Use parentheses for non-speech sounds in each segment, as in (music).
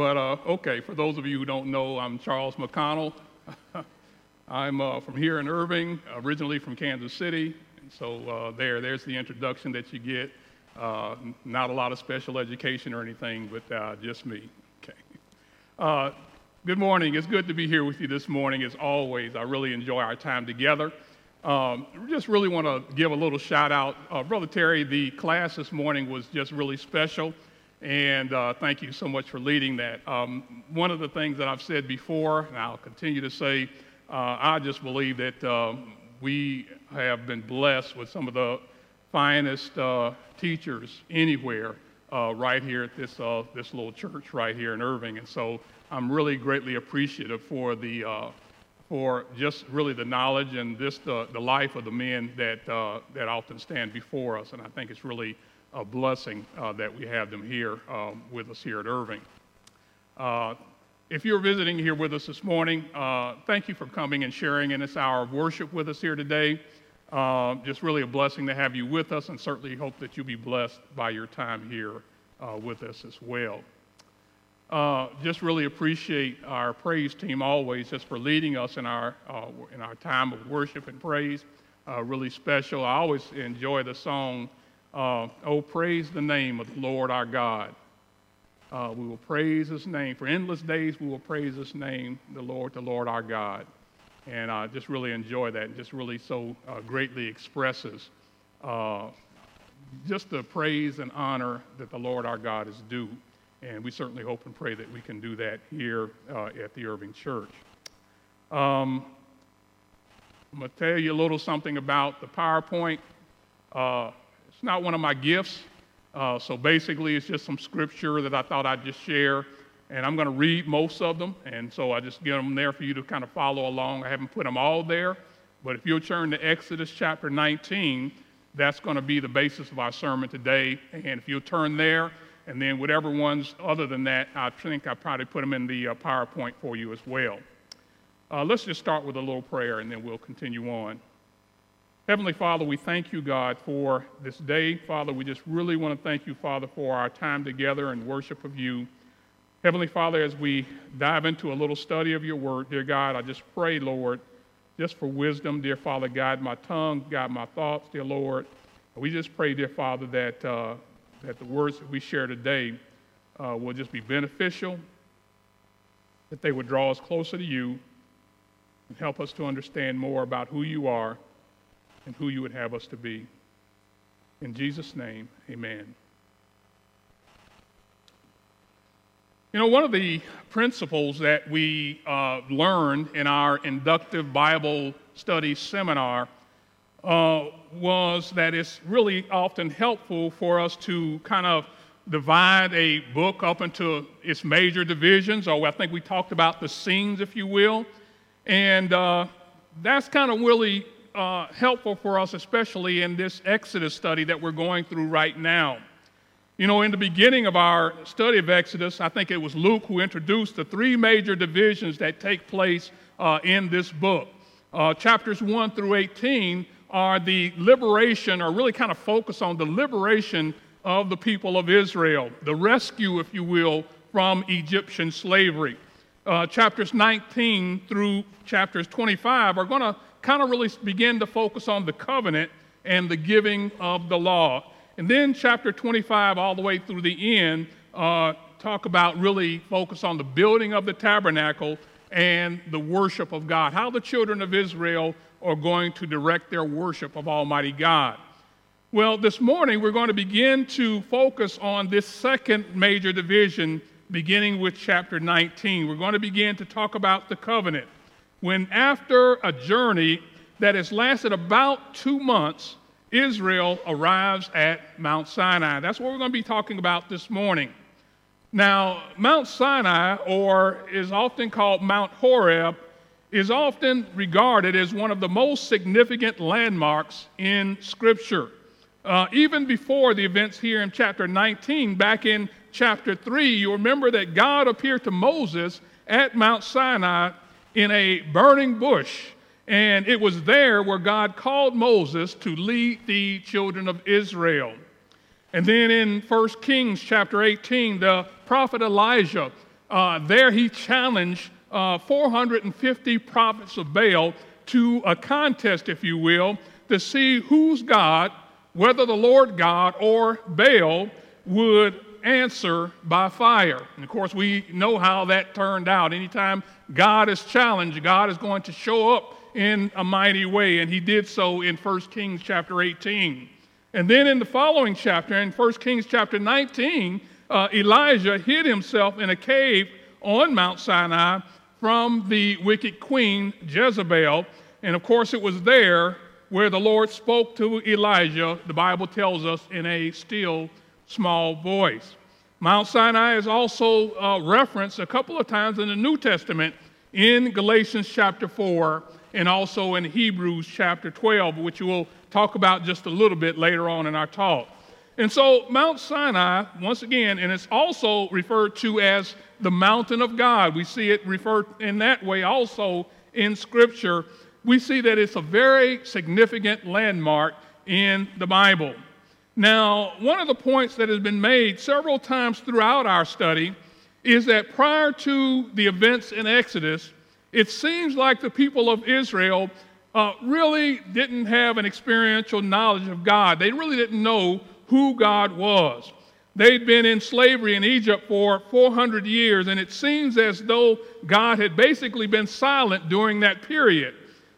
But uh, okay, for those of you who don't know, I'm Charles McConnell. (laughs) I'm uh, from here in Irving, originally from Kansas City. And so uh, there, there's the introduction that you get. Uh, not a lot of special education or anything, but uh, just me. Okay. Uh, good morning. It's good to be here with you this morning, as always. I really enjoy our time together. Um, just really want to give a little shout out. Brother Terry, the class this morning was just really special, and uh, thank you so much for leading that. Um, one of the things that I've said before, and I'll continue to say, uh, I just believe that um, we have been blessed with some of the finest uh, teachers anywhere uh, right here at this, uh, this little church right here in Irving. And so I'm really greatly appreciative for the for just really the knowledge and just the, the life of the men that, uh, that often stand before us. And I think it's really a blessing uh, that we have them here um, with us here at Irving. Uh, if you're visiting here with us this morning, uh, thank you for coming and sharing in this hour of worship with us here today. Uh, just really a blessing to have you with us, and certainly hope that you'll be blessed by your time here uh, with us as well. Uh, just really appreciate our praise team always just for leading us in our, in our time of worship and praise. Really special. I always enjoy the song, uh, Oh, praise the name of the Lord our God. Uh, we will praise his name. For endless days, we will praise his name, the Lord, the Lord our God. And I just really enjoy that. and just really so greatly expresses just the praise and honor that the Lord our God is due. And we certainly hope and pray that we can do that here uh, at the Irving Church. Um, I'm going to tell you a little something about the PowerPoint. Uh, it's not one of my gifts. Uh, so basically, it's just some scripture that I thought I'd just share. And I'm going to read most of them. And so I just get them there for you to kind of follow along. I haven't put them all there. But if you'll turn to Exodus chapter 19, that's going to be the basis of our sermon today. And if you'll turn there, and then whatever ones other than that, I think I probably put them in the uh, PowerPoint for you as well. Uh, let's just start with a little prayer and then we'll continue on. Heavenly Father, we thank you, God, for this day. Father, we just really want to thank you, Father, for our time together and worship of you. Heavenly Father, as we dive into a little study of your word, dear God, I just pray, Lord, just for wisdom, dear Father, guide my tongue, guide my thoughts, dear Lord. We just pray, dear Father, that uh, that the words that we share today uh, will just be beneficial, that they would draw us closer to you and help us to understand more about who you are and who you would have us to be. In Jesus' name, amen. You know, one of the principles that we uh, learned in our inductive Bible study seminar uh, was that it's really often helpful for us to kind of divide a book up into its major divisions, or I think we talked about the scenes, if you will. And uh, that's kind of really uh, helpful for us, especially in this Exodus study that we're going through right now. You know, in the beginning of our study of Exodus, I think it was Luke who introduced the three major divisions that take place uh, in this book. Uh, chapters 1 through 18 are the liberation, or really kind of focus on the liberation of the people of Israel, the rescue, if you will, from Egyptian slavery. Uh, chapters 19 through chapters 25 are going to kind of really begin to focus on the covenant and the giving of the law. And then chapter 25, all the way through the end, uh, talk about really focus on the building of the tabernacle and the worship of God, how the children of Israel are going to direct their worship of Almighty God. Well, this morning we're going to begin to focus on this second major division, beginning with chapter 19. We're going to begin to talk about the covenant. When, after a journey that has lasted about two months, Israel arrives at Mount Sinai. That's what we're going to be talking about this morning. Now, Mount Sinai, or is often called Mount Horeb, is often regarded as one of the most significant landmarks in Scripture. Uh, even before the events here in chapter 19, back in chapter 3, you remember that God appeared to Moses at Mount Sinai in a burning bush. And it was there where God called Moses to lead the children of Israel. And then in 1 Kings chapter 18, the prophet Elijah uh, there he challenged uh, 450 prophets of Baal to a contest, if you will, to see whose God, whether the Lord God or Baal, would answer by fire. And of course, we know how that turned out. Anytime God is challenged, God is going to show up in a mighty way, and he did so in 1 Kings chapter 18. And then in the following chapter, in 1 Kings chapter 19, uh, Elijah hid himself in a cave on Mount Sinai from the wicked queen Jezebel. And of course, it was there where the Lord spoke to Elijah, the Bible tells us, in a still small voice. Mount Sinai is also uh, referenced a couple of times in the New Testament in Galatians chapter 4 and also in Hebrews chapter 12, which we'll talk about just a little bit later on in our talk. And so, Mount Sinai, once again, and it's also referred to as the mountain of God. We see it referred in that way also in Scripture. We see that it's a very significant landmark in the Bible. Now, one of the points that has been made several times throughout our study is that prior to the events in Exodus, it seems like the people of Israel uh, really didn't have an experiential knowledge of God. They really didn't know who God was. They'd been in slavery in Egypt for 400 years, and it seems as though God had basically been silent during that period.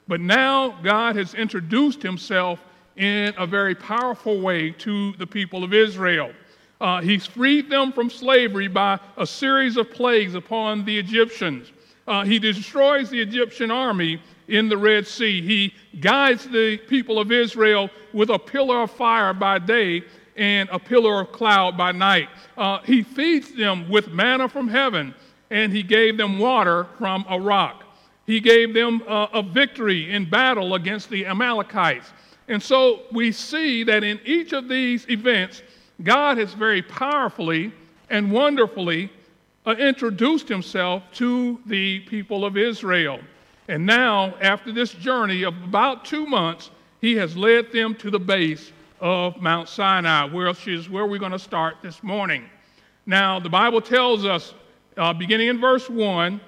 But now God has introduced himself in a very powerful way to the people of Israel. Uh, he's freed them from slavery by a series of plagues upon the Egyptians. Uh, he destroys the Egyptian army in the Red Sea. He guides the people of Israel with a pillar of fire by day and a pillar of cloud by night. Uh, he feeds them with manna from heaven, and he gave them water from a rock. He gave them uh, a victory in battle against the Amalekites. And so we see that in each of these events, God has very powerfully and wonderfully uh, introduced himself to the people of Israel. And now, after this journey of about two months, he has led them to the base of Mount Sinai, which is where we're going to start this morning. Now, the Bible tells us, uh, beginning in verse 1,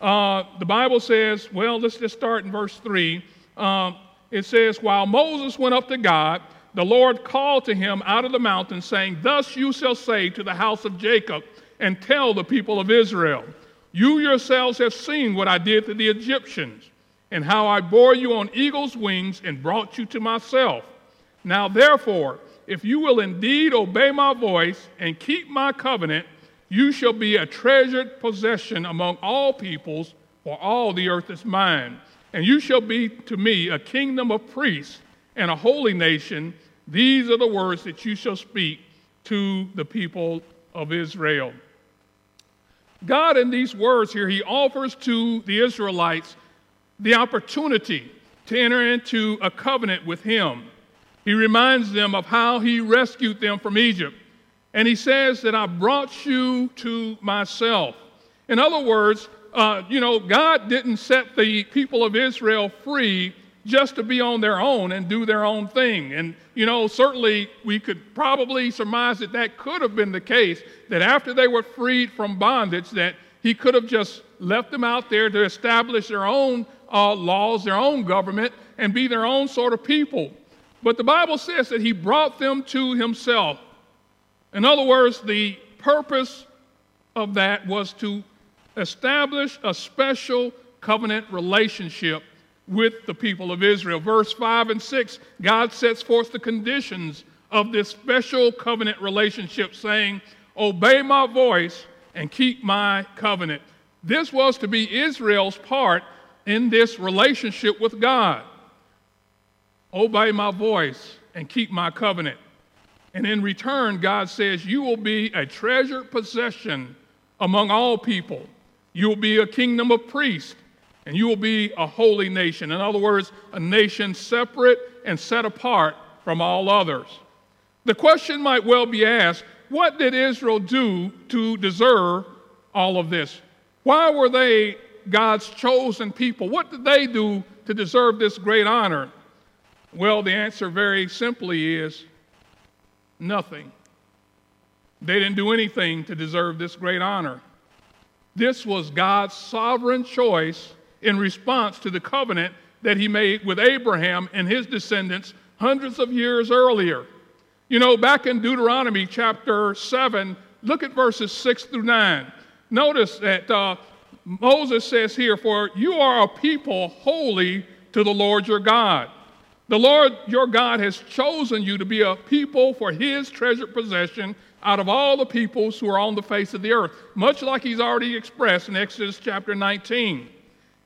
uh, the Bible says, well, let's just start in verse 3. Uh, it says, While Moses went up to God, the Lord called to him out of the mountain, saying, Thus you shall say to the house of Jacob, and tell the people of Israel, You yourselves have seen what I did to the Egyptians, and how I bore you on eagle's wings and brought you to myself. Now, therefore, if you will indeed obey my voice and keep my covenant, you shall be a treasured possession among all peoples, for all the earth is mine. And you shall be to me a kingdom of priests and a holy nation. These are the words that you shall speak to the people of Israel. God, in these words here, He offers to the Israelites the opportunity to enter into a covenant with Him. He reminds them of how He rescued them from Egypt. And He says that I brought you to myself. In other words, uh, you know, God didn't set the people of Israel free just to be on their own and do their own thing. And, you know, certainly we could probably surmise that that could have been the case, that after they were freed from bondage, that he could have just left them out there to establish their own uh, laws, their own government, and be their own sort of people. But the Bible says that he brought them to himself. In other words, the purpose of that was to establish a special covenant relationship with the people of Israel. Verse 5 and 6, God sets forth the conditions of this special covenant relationship, saying, Obey my voice and keep my covenant. This was to be Israel's part in this relationship with God. Obey my voice and keep my covenant. And in return, God says, You will be a treasured possession among all people. You will be a kingdom of priests and you will be a holy nation. In other words, a nation separate and set apart from all others. The question might well be asked what did Israel do to deserve all of this? Why were they God's chosen people? What did they do to deserve this great honor? Well, the answer very simply is nothing. They didn't do anything to deserve this great honor. This was God's sovereign choice in response to the covenant that he made with Abraham and his descendants hundreds of years earlier. You know, back in Deuteronomy chapter 7, look at verses 6 through 9. Notice that uh, Moses says here, For you are a people holy to the Lord your God. The Lord your God has chosen you to be a people for his treasured possession out of all the peoples who are on the face of the earth, much like he's already expressed in Exodus chapter 19.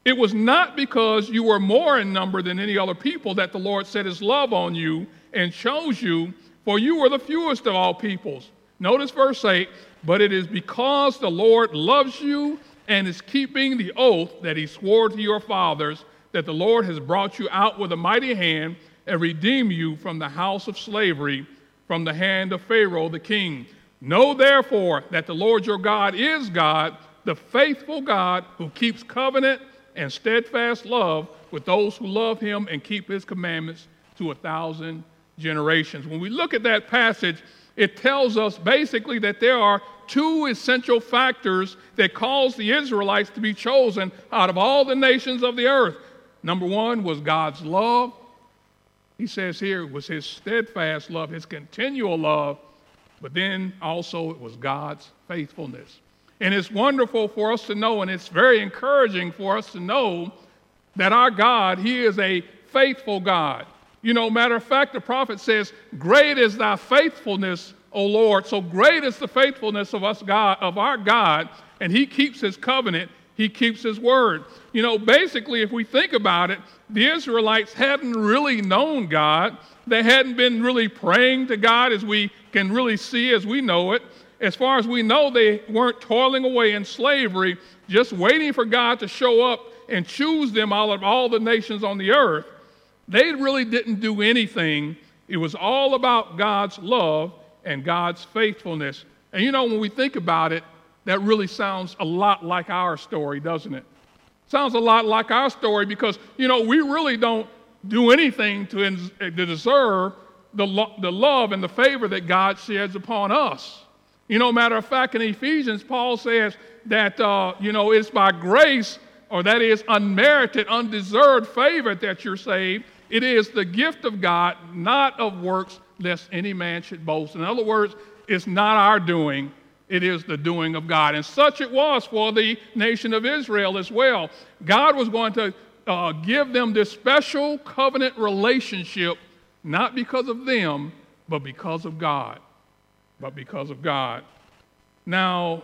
It was not because you were more in number than any other people that the Lord set his love on you and chose you, for you were the fewest of all peoples. Notice verse 8, but it is because the Lord loves you and is keeping the oath that he swore to your fathers that the Lord has brought you out with a mighty hand and redeemed you from the house of slavery, from the hand of Pharaoh the king. Know therefore that the Lord your God is God, the faithful God who keeps covenant and steadfast love with those who love him and keep his commandments to a thousand generations. When we look at that passage, it tells us basically that there are two essential factors that caused the Israelites to be chosen out of all the nations of the earth. Number one was God's love. He says here it was his steadfast love, his continual love, but then also it was God's faithfulness. And it's wonderful for us to know, and it's very encouraging for us to know that our God, He is a faithful God. You know, matter of fact, the prophet says, Great is thy faithfulness, O Lord. So great is the faithfulness of us, God, of our God, and He keeps His covenant, He keeps His word. You know, basically, if we think about it, the Israelites hadn't really known God. They hadn't been really praying to God as we can really see as we know it. As far as we know, they weren't toiling away in slavery, just waiting for God to show up and choose them out of all the nations on the earth. They really didn't do anything. It was all about God's love and God's faithfulness. And you know, when we think about it, that really sounds a lot like our story, doesn't it? Sounds a lot like our story because, you know, we really don't do anything to, to deserve the, lo- the love and the favor that God sheds upon us. You know, matter of fact, in Ephesians, Paul says that, uh, you know, it's by grace, or that is unmerited, undeserved favor that you're saved. It is the gift of God, not of works, lest any man should boast. In other words, it's not our doing, it is the doing of God. And such it was for the nation of Israel as well. God was going to uh, give them this special covenant relationship, not because of them, but because of God. But because of God. Now,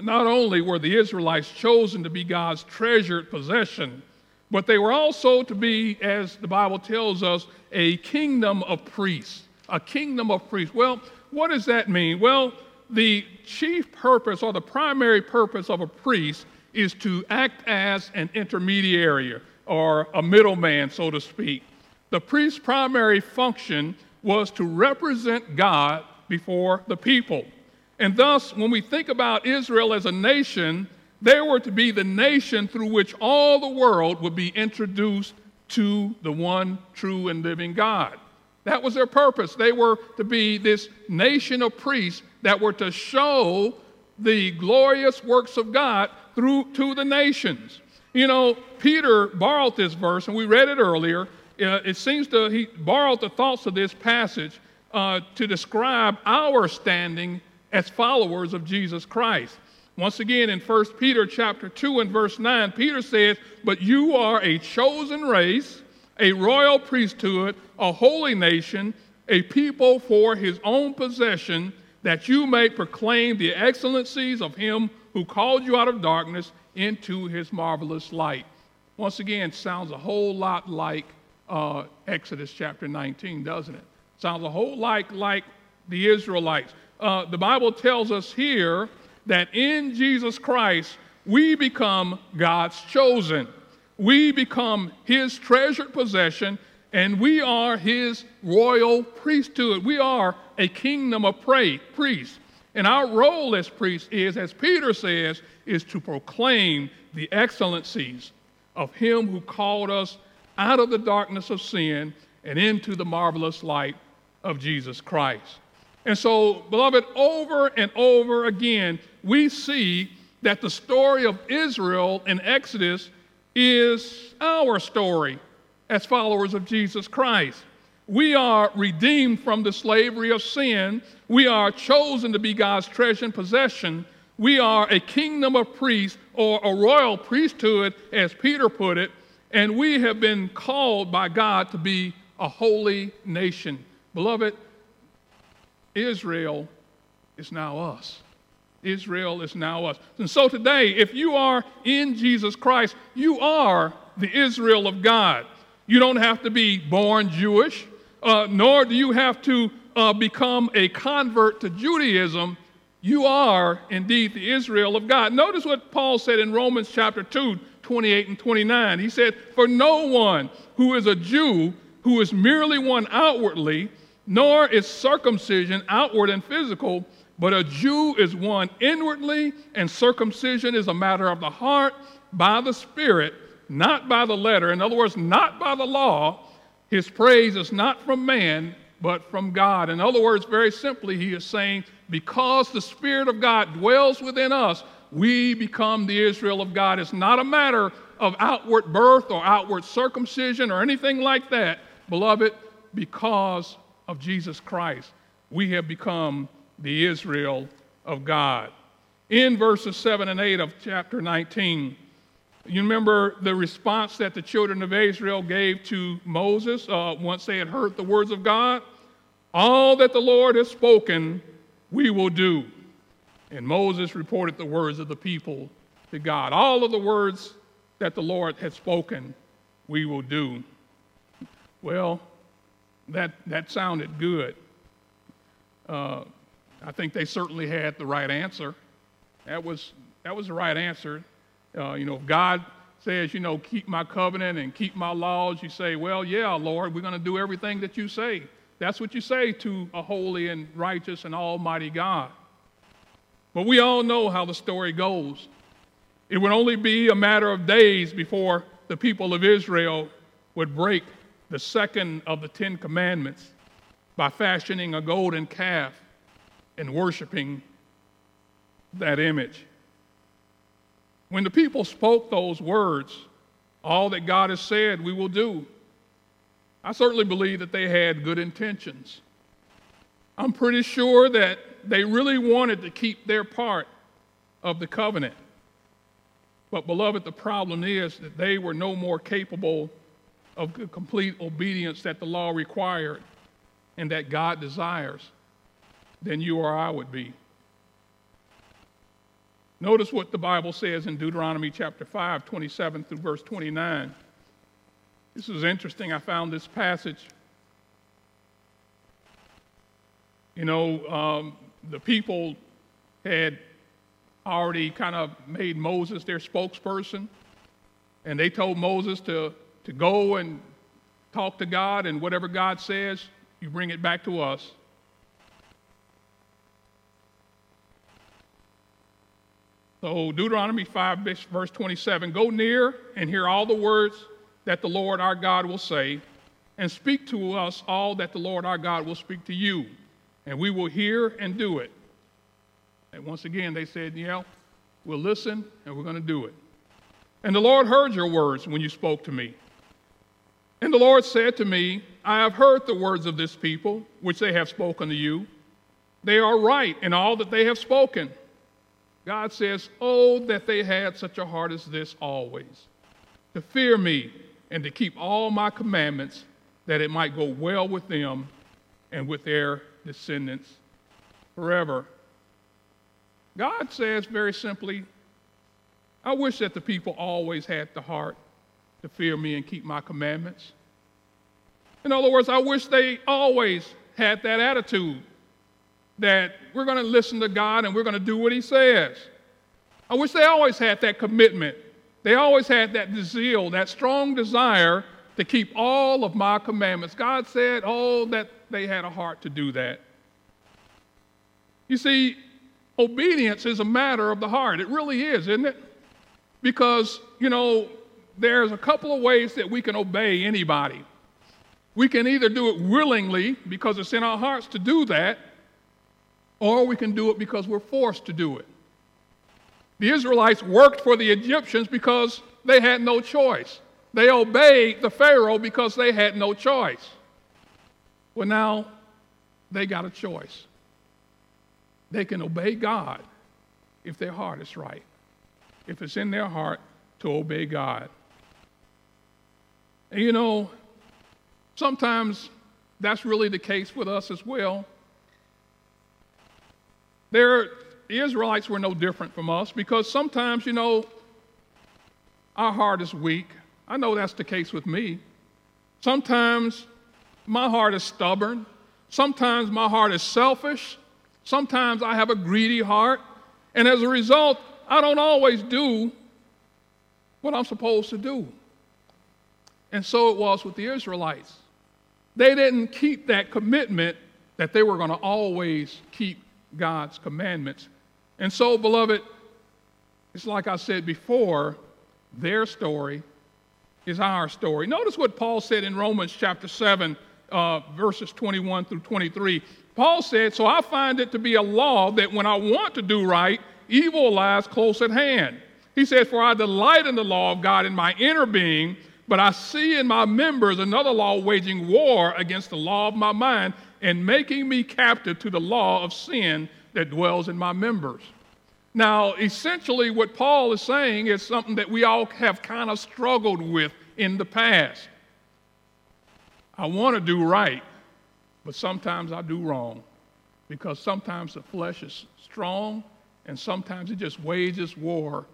not only were the Israelites chosen to be God's treasured possession, but they were also to be, as the Bible tells us, a kingdom of priests. A kingdom of priests. Well, what does that mean? Well, the chief purpose or the primary purpose of a priest is to act as an intermediary or a middleman, so to speak. The priest's primary function was to represent God before the people. And thus, when we think about Israel as a nation, they were to be the nation through which all the world would be introduced to the one true and living God. That was their purpose. They were to be this nation of priests that were to show the glorious works of God through to the nations. You know, Peter borrowed this verse, and we read it earlier. Uh, it seems to he borrowed the thoughts of this passage uh, to describe our standing as followers of Jesus Christ. Once again, in 1 Peter chapter 2 and verse 9, Peter says, But you are a chosen race, a royal priesthood, a holy nation, a people for his own possession, that you may proclaim the excellencies of him who called you out of darkness into his marvelous light. Once again, sounds a whole lot like uh, Exodus chapter 19, doesn't it? Sounds a whole lot like the Israelites. Uh, the Bible tells us here that in Jesus Christ, we become God's chosen. We become his treasured possession, and we are his royal priesthood. We are a kingdom of pray, priests. And our role as priests is, as Peter says, is to proclaim the excellencies of him who called us out of the darkness of sin and into the marvelous light of Jesus Christ. And so, beloved, over and over again, we see that the story of Israel in Exodus is our story as followers of Jesus Christ. We are redeemed from the slavery of sin. We are chosen to be God's treasured possession. We are a kingdom of priests or a royal priesthood, as Peter put it, and we have been called by God to be a holy nation. Beloved, Israel is now us. Israel is now us. And so today, if you are in Jesus Christ, you are the Israel of God. You don't have to be born Jewish, uh, nor do you have to uh, become a convert to Judaism. You are indeed the Israel of God. Notice what Paul said in Romans chapter 2, 28 and 29. He said, For no one who is a Jew, who is merely one outwardly, nor is circumcision outward and physical, but a Jew is one inwardly, and circumcision is a matter of the heart by the Spirit, not by the letter. In other words, not by the law. His praise is not from man, but from God. In other words, very simply, he is saying, because the Spirit of God dwells within us, we become the Israel of God. It's not a matter of outward birth or outward circumcision or anything like that, beloved, because of Jesus Christ. We have become the Israel of God. In verses 7 and 8 of chapter 19, you remember the response that the children of Israel gave to Moses uh, once they had heard the words of God? All that the Lord has spoken, we will do. And Moses reported the words of the people to God. All of the words that the Lord had spoken, we will do. Well, that, that sounded good. Uh, I think they certainly had the right answer. That was, that was the right answer. Uh, you know, if God says, you know, keep my covenant and keep my laws, you say, well, yeah, Lord, we're going to do everything that you say. That's what you say to a holy and righteous and almighty God. But we all know how the story goes. It would only be a matter of days before the people of Israel would break the second of the Ten Commandments by fashioning a golden calf and worshiping that image. When the people spoke those words, all that God has said we will do, I certainly believe that they had good intentions. I'm pretty sure that they really wanted to keep their part of the covenant. But, beloved, the problem is that they were no more capable of the complete obedience that the law required and that God desires than you or I would be. Notice what the Bible says in Deuteronomy chapter 5, 27 through verse 29. This is interesting. I found this passage. You know, um, the people had already kind of made Moses their spokesperson, and they told Moses to, to go and talk to God, and whatever God says, you bring it back to us. So, Deuteronomy 5, verse 27 Go near and hear all the words that the Lord our God will say, and speak to us all that the Lord our God will speak to you, and we will hear and do it. And once again, they said, Yeah, we'll listen and we're going to do it. And the Lord heard your words when you spoke to me. And the Lord said to me, I have heard the words of this people, which they have spoken to you. They are right in all that they have spoken. God says, Oh, that they had such a heart as this always, to fear me and to keep all my commandments, that it might go well with them and with their descendants forever. God says very simply, I wish that the people always had the heart to fear me and keep my commandments. In other words, I wish they always had that attitude that we're going to listen to God and we're going to do what He says. I wish they always had that commitment. They always had that zeal, that strong desire to keep all of my commandments. God said, oh, that they had a heart to do that. You see, obedience is a matter of the heart. It really is, isn't it? Because, you know, there's a couple of ways that we can obey anybody. We can either do it willingly because it's in our hearts to do that, or we can do it because we're forced to do it. The Israelites worked for the Egyptians because they had no choice. They obeyed the Pharaoh because they had no choice. Well, now they got a choice. They can obey God if their heart is right, if it's in their heart to obey God. And you know, sometimes that's really the case with us as well. There, the Israelites were no different from us because sometimes, you know, our heart is weak. I know that's the case with me. Sometimes my heart is stubborn. Sometimes my heart is selfish. Sometimes I have a greedy heart. And as a result, I don't always do what I'm supposed to do. And so it was with the Israelites. They didn't keep that commitment that they were going to always keep God's commandments. And so, beloved, it's like I said before, their story is our story. Notice what Paul said in Romans chapter 7, uh, verses 21 through 23. Paul said, So I find it to be a law that when I want to do right, evil lies close at hand. He said, For I delight in the law of God in my inner being, but I see in my members another law waging war against the law of my mind and making me captive to the law of sin that dwells in my members. Now, essentially, what Paul is saying is something that we all have kind of struggled with in the past. I want to do right, but sometimes I do wrong because sometimes the flesh is strong and sometimes it just wages war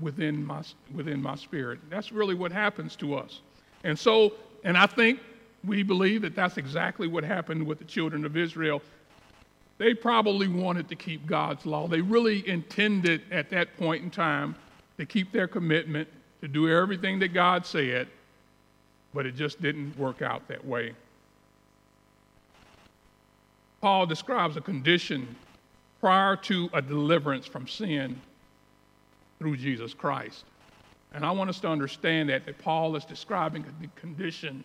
within my, within my spirit. That's really what happens to us. And so, and I think we believe that that's exactly what happened with the children of Israel. They probably wanted to keep God's law. They really intended at that point in time to keep their commitment, to do everything that God said, but it just didn't work out that way. Paul describes a condition prior to a deliverance from sin through Jesus Christ. And I want us to understand that, that Paul is describing the condition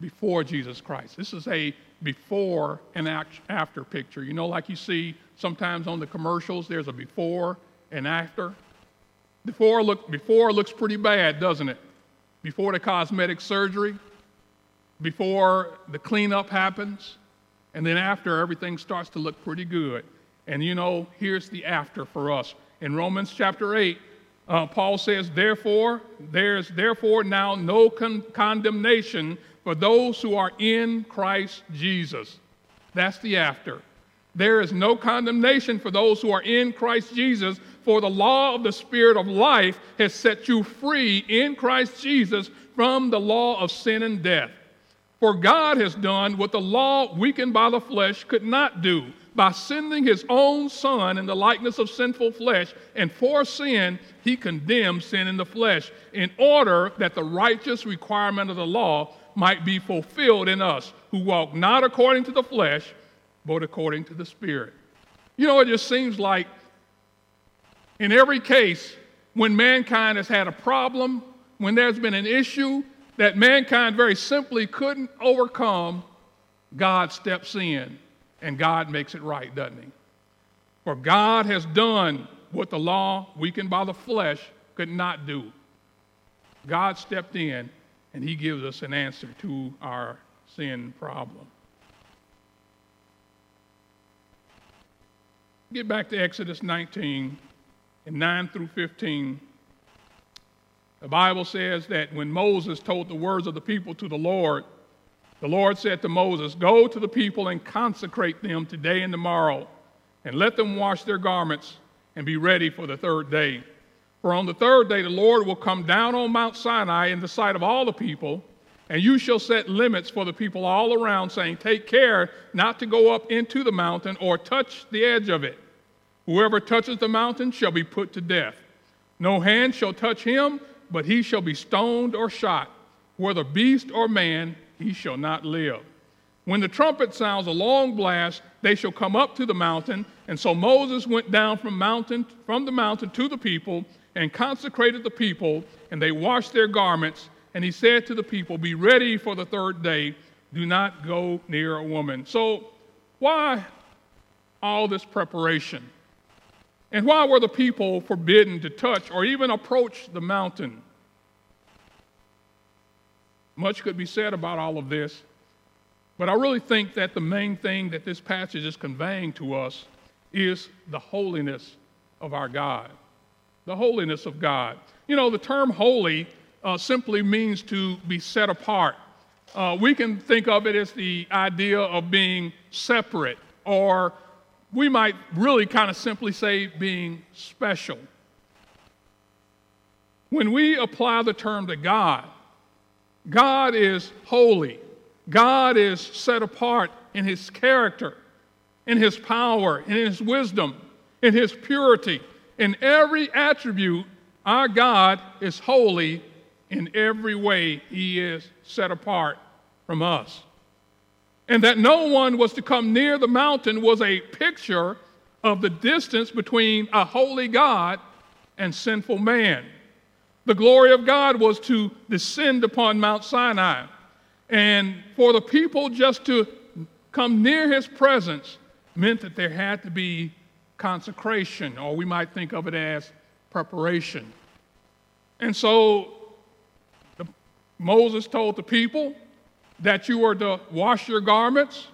before Jesus Christ. This is a before and after picture. You know, like you see sometimes on the commercials, there's a before and after. Before, look, before looks pretty bad, doesn't it? Before the cosmetic surgery, before the cleanup happens, and then after everything starts to look pretty good. And you know, here's the after for us. In Romans chapter 8, uh, Paul says, Therefore, there's therefore now no con- condemnation for those who are in Christ Jesus. That's the after. There is no condemnation for those who are in Christ Jesus, for the law of the Spirit of life has set you free in Christ Jesus from the law of sin and death. For God has done what the law, weakened by the flesh, could not do by sending his own son in the likeness of sinful flesh, and for sin, he condemned sin in the flesh, in order that the righteous requirement of the law might be fulfilled in us, who walk not according to the flesh, but according to the Spirit. You know, it just seems like in every case, when mankind has had a problem, when there's been an issue that mankind very simply couldn't overcome, God steps in and God makes it right, doesn't He? For God has done what the law, weakened by the flesh, could not do. God stepped in and He gives us an answer to our sin problem. Get back to Exodus 19 and 9 through 15. The Bible says that when Moses told the words of the people to the Lord, the Lord said to Moses, Go to the people and consecrate them today and tomorrow, and let them wash their garments and be ready for the third day. For on the third day the Lord will come down on Mount Sinai in the sight of all the people, and you shall set limits for the people all around, saying, Take care not to go up into the mountain or touch the edge of it. Whoever touches the mountain shall be put to death. No hand shall touch him, but he shall be stoned or shot, whether beast or man he shall not live. When the trumpet sounds a long blast, they shall come up to the mountain. And so Moses went down from, mountain, from the mountain to the people and consecrated the people, and they washed their garments. And he said to the people, Be ready for the third day. Do not go near a woman. So, why all this preparation? And why were the people forbidden to touch or even approach the mountain? Much could be said about all of this, but I really think that the main thing that this passage is conveying to us is the holiness of our God. The holiness of God. You know, the term holy uh, simply means to be set apart. Uh, we can think of it as the idea of being separate, or we might really kind of simply say being special. When we apply the term to God, God is holy. God is set apart in his character, in his power, in his wisdom, in his purity. In every attribute, our God is holy in every way. He is set apart from us. And that no one was to come near the mountain was a picture of the distance between a holy God and sinful man. The glory of God was to descend upon Mount Sinai. And for the people just to come near his presence meant that there had to be consecration, or we might think of it as preparation. And so the, Moses told the people that you were to wash your garments,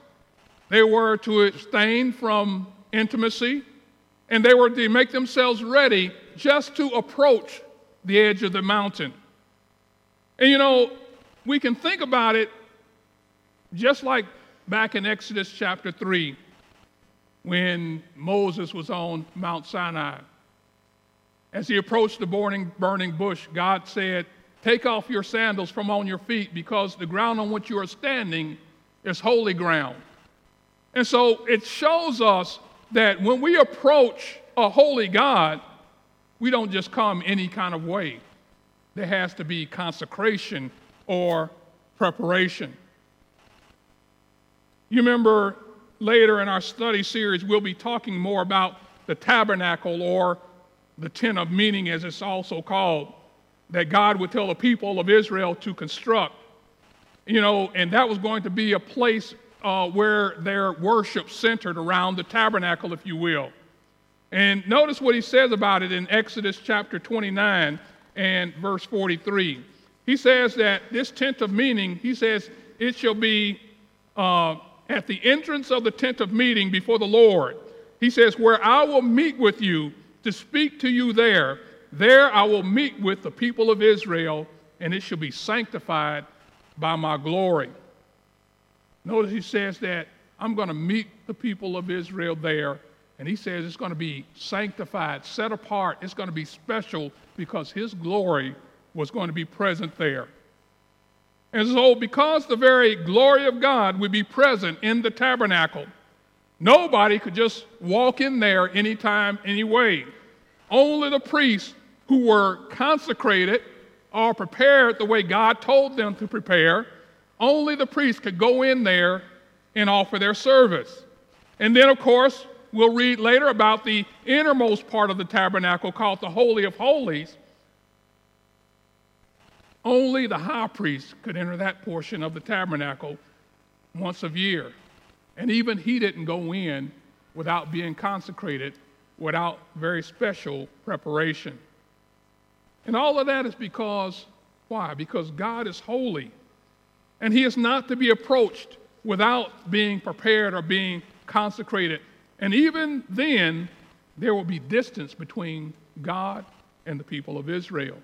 they were to abstain from intimacy, and they were to make themselves ready just to approach the edge of the mountain. And you know, we can think about it just like back in Exodus chapter 3 when Moses was on Mount Sinai. As he approached the burning, burning bush, God said, Take off your sandals from on your feet because the ground on which you are standing is holy ground. And so it shows us that when we approach a holy God, we don't just come any kind of way. There has to be consecration or preparation. You remember later in our study series, we'll be talking more about the tabernacle or the tent of meeting, as it's also called, that God would tell the people of Israel to construct. You know, and that was going to be a place uh, where their worship centered around the tabernacle, if you will. And notice what he says about it in Exodus chapter 29 and verse 43. He says that this tent of meeting, he says, it shall be uh, at the entrance of the tent of meeting before the Lord. He says, where I will meet with you to speak to you there. There I will meet with the people of Israel, and it shall be sanctified by my glory. Notice he says that I'm going to meet the people of Israel there and he says it's going to be sanctified, set apart. It's going to be special because his glory was going to be present there. And so, because the very glory of God would be present in the tabernacle, nobody could just walk in there anytime, anyway. Only the priests who were consecrated or prepared the way God told them to prepare, only the priests could go in there and offer their service. And then, of course, we'll read later about the innermost part of the tabernacle called the Holy of Holies. Only the high priest could enter that portion of the tabernacle once a year. And even he didn't go in without being consecrated, without very special preparation. And all of that is because, why? Because God is holy. And he is not to be approached without being prepared or being consecrated and even then, there will be distance between God and the people of Israel.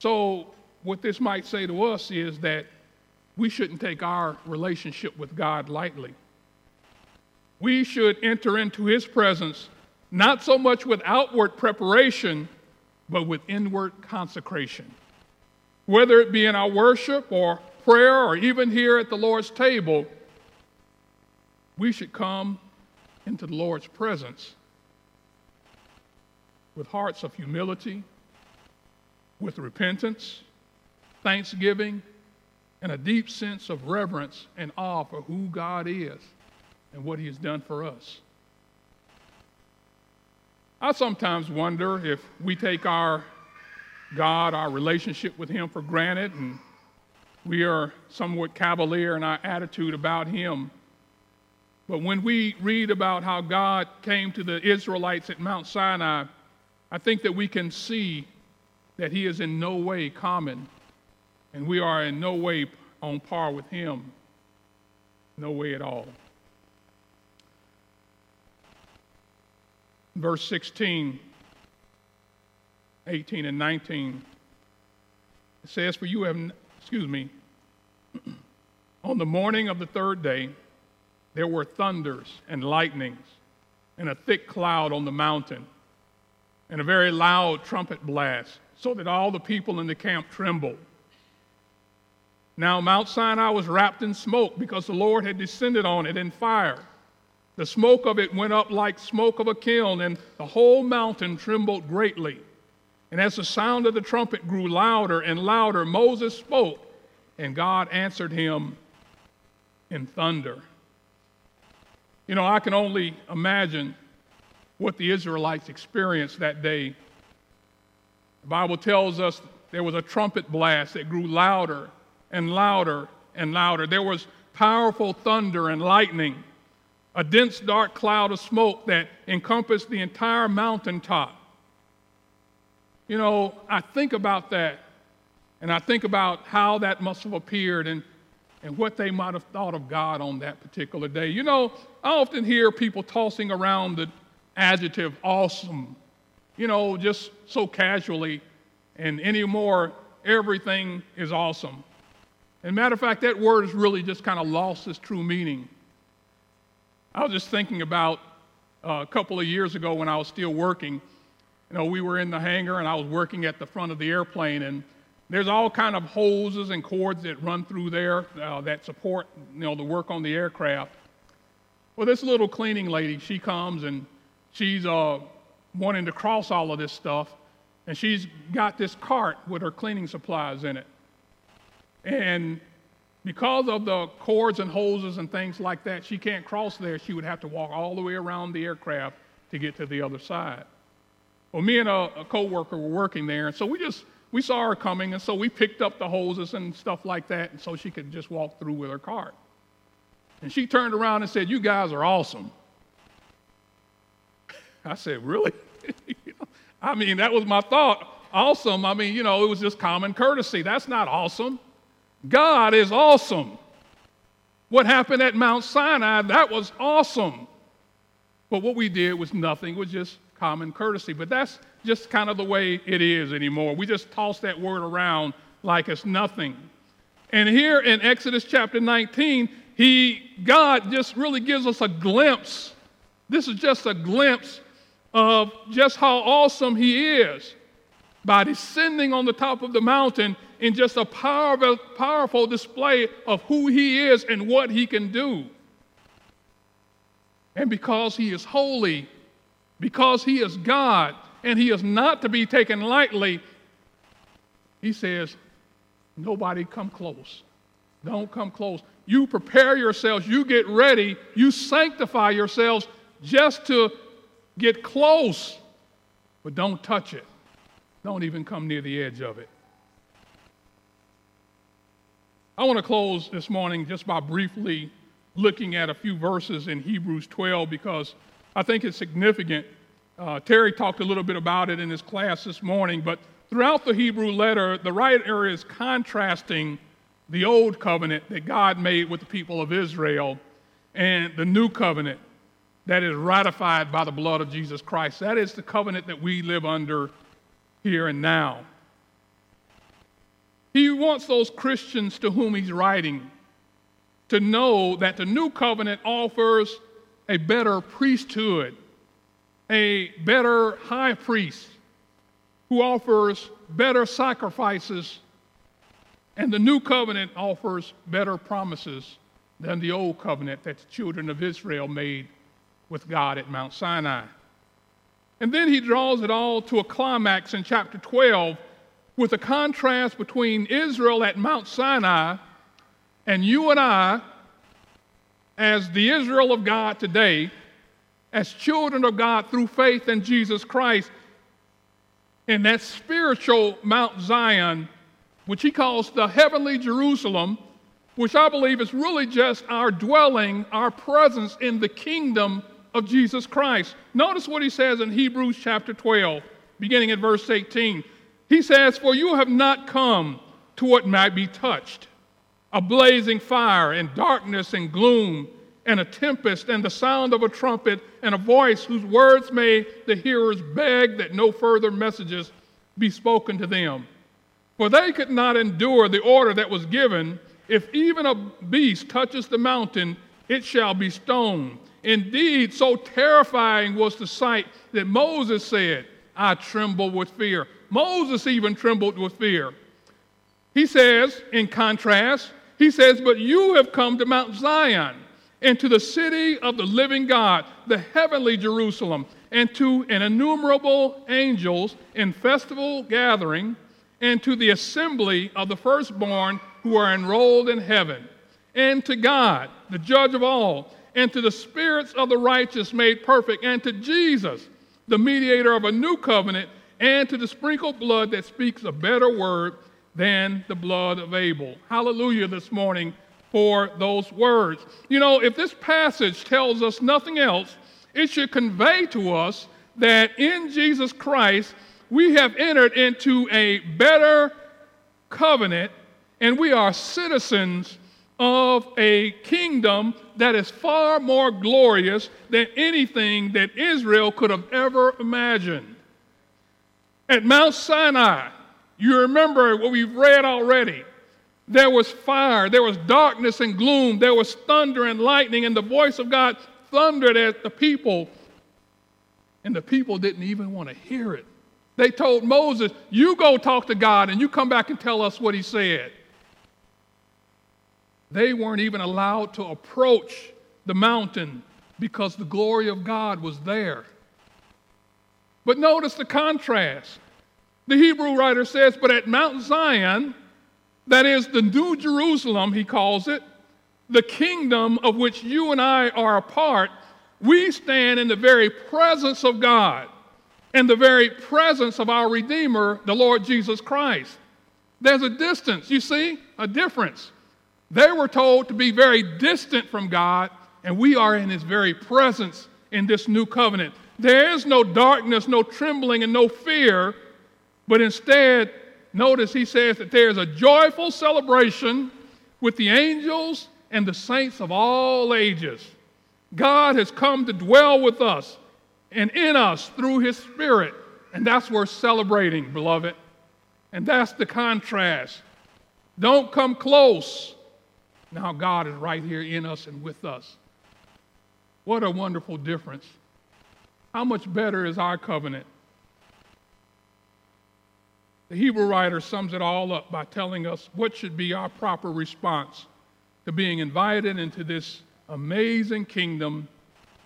So, what this might say to us is that we shouldn't take our relationship with God lightly. We should enter into His presence not so much with outward preparation, but with inward consecration. Whether it be in our worship or prayer or even here at the Lord's table, we should come into the Lord's presence with hearts of humility, with repentance, thanksgiving, and a deep sense of reverence and awe for who God is and what He has done for us. I sometimes wonder if we take our God, our relationship with Him for granted, and we are somewhat cavalier in our attitude about Him But when we read about how God came to the Israelites at Mount Sinai, I think that we can see that He is in no way common, and we are in no way on par with Him. No way at all. Verse 16, 18, and 19 it says, For you have, excuse me, (clears throat) on the morning of the third day, there were thunders and lightnings, and a thick cloud on the mountain, and a very loud trumpet blast, so that all the people in the camp trembled. Now, Mount Sinai was wrapped in smoke because the Lord had descended on it in fire. The smoke of it went up like smoke of a kiln, and the whole mountain trembled greatly. And as the sound of the trumpet grew louder and louder, Moses spoke, and God answered him in thunder. You know, I can only imagine what the Israelites experienced that day. The Bible tells us there was a trumpet blast that grew louder and louder and louder. There was powerful thunder and lightning, a dense dark cloud of smoke that encompassed the entire mountaintop. You know, I think about that and I think about how that must have appeared and and what they might have thought of God on that particular day. You know, I often hear people tossing around the adjective awesome, you know, just so casually, and anymore, everything is awesome. And matter of fact, that word has really just kind of lost its true meaning. I was just thinking about uh, a couple of years ago when I was still working. You know, we were in the hangar and I was working at the front of the airplane, and there's all kind of hoses and cords that run through there uh, that support, you know, the work on the aircraft. Well, this little cleaning lady, she comes and she's uh, wanting to cross all of this stuff, and she's got this cart with her cleaning supplies in it. And because of the cords and hoses and things like that, she can't cross there. She would have to walk all the way around the aircraft to get to the other side. Well, me and a, a coworker were working there, and so we just we saw her coming, and so we picked up the hoses and stuff like that, and so she could just walk through with her cart. And she turned around and said, You guys are awesome. I said, Really? (laughs) I mean, that was my thought. Awesome. I mean, you know, it was just common courtesy. That's not awesome. God is awesome. What happened at Mount Sinai, that was awesome. But what we did was nothing, it was just common courtesy. But that's just kind of the way it is anymore. We just toss that word around like it's nothing. And here in Exodus chapter 19, he God just really gives us a glimpse. This is just a glimpse of just how awesome he is by descending on the top of the mountain in just a powerful, powerful display of who he is and what he can do. And because he is holy, because he is God, and he is not to be taken lightly, he says, Nobody come close. Don't come close. You prepare yourselves, you get ready, you sanctify yourselves just to get close, but don't touch it. Don't even come near the edge of it. I want to close this morning just by briefly looking at a few verses in Hebrews 12 because I think it's significant uh, Terry talked a little bit about it in his class this morning, but throughout the Hebrew letter, the writer is contrasting the old covenant that God made with the people of Israel and the new covenant that is ratified by the blood of Jesus Christ. That is the covenant that we live under here and now. He wants those Christians to whom he's writing to know that the new covenant offers a better priesthood a better high priest who offers better sacrifices, and the new covenant offers better promises than the old covenant that the children of Israel made with God at Mount Sinai. And then he draws it all to a climax in chapter 12 with a contrast between Israel at Mount Sinai and you and I, as the Israel of God today, as children of God through faith in Jesus Christ in that spiritual Mount Zion, which he calls the heavenly Jerusalem, which I believe is really just our dwelling, our presence in the kingdom of Jesus Christ. Notice what he says in Hebrews chapter 12, beginning at verse 18. He says, For you have not come to what might be touched a blazing fire, and darkness, and gloom, and a tempest, and the sound of a trumpet, and a voice whose words made the hearers beg that no further messages be spoken to them. For they could not endure the order that was given if even a beast touches the mountain, it shall be stoned. Indeed, so terrifying was the sight that Moses said, I tremble with fear. Moses even trembled with fear. He says, in contrast, he says, But you have come to Mount Zion and to the city of the living God, the heavenly Jerusalem, and to an innumerable angels in festival gathering, and to the assembly of the firstborn who are enrolled in heaven, and to God, the judge of all, and to the spirits of the righteous made perfect, and to Jesus, the mediator of a new covenant, and to the sprinkled blood that speaks a better word than the blood of Abel. Hallelujah this morning for those words. You know, if this passage tells us nothing else, it should convey to us that in Jesus Christ we have entered into a better covenant and we are citizens of a kingdom that is far more glorious than anything that Israel could have ever imagined. At Mount Sinai, you remember what we've read already. There was fire, there was darkness and gloom, there was thunder and lightning, and the voice of God thundered at the people. And the people didn't even want to hear it. They told Moses, You go talk to God and you come back and tell us what he said. They weren't even allowed to approach the mountain because the glory of God was there. But notice the contrast. The Hebrew writer says, But at Mount Zion, that is the New Jerusalem, he calls it, the kingdom of which you and I are a part, we stand in the very presence of God and the very presence of our Redeemer, the Lord Jesus Christ. There's a distance, you see, a difference. They were told to be very distant from God, and we are in his very presence in this new covenant. There is no darkness, no trembling, and no fear but instead, notice he says that there is a joyful celebration with the angels and the saints of all ages. God has come to dwell with us and in us through his Spirit. And that's worth celebrating, beloved. And that's the contrast. Don't come close. Now God is right here in us and with us. What a wonderful difference. How much better is our covenant? The Hebrew writer sums it all up by telling us what should be our proper response to being invited into this amazing kingdom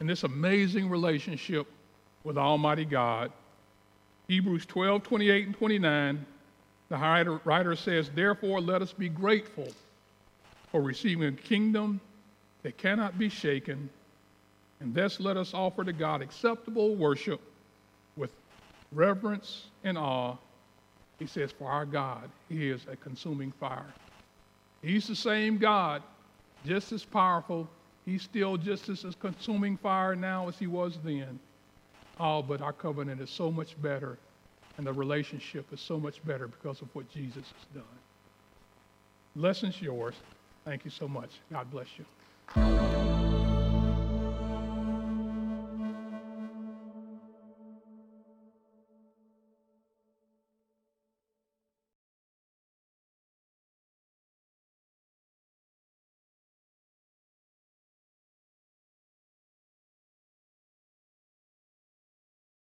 and this amazing relationship with Almighty God. Hebrews 12, 28, and 29, the writer says, Therefore, let us be grateful for receiving a kingdom that cannot be shaken, and thus let us offer to God acceptable worship with reverence and awe he says, For our God, He is a consuming fire. He's the same God, just as powerful. He's still just as consuming fire now as He was then. Oh, but our covenant is so much better, and the relationship is so much better because of what Jesus has done. Lessons yours. Thank you so much. God bless you.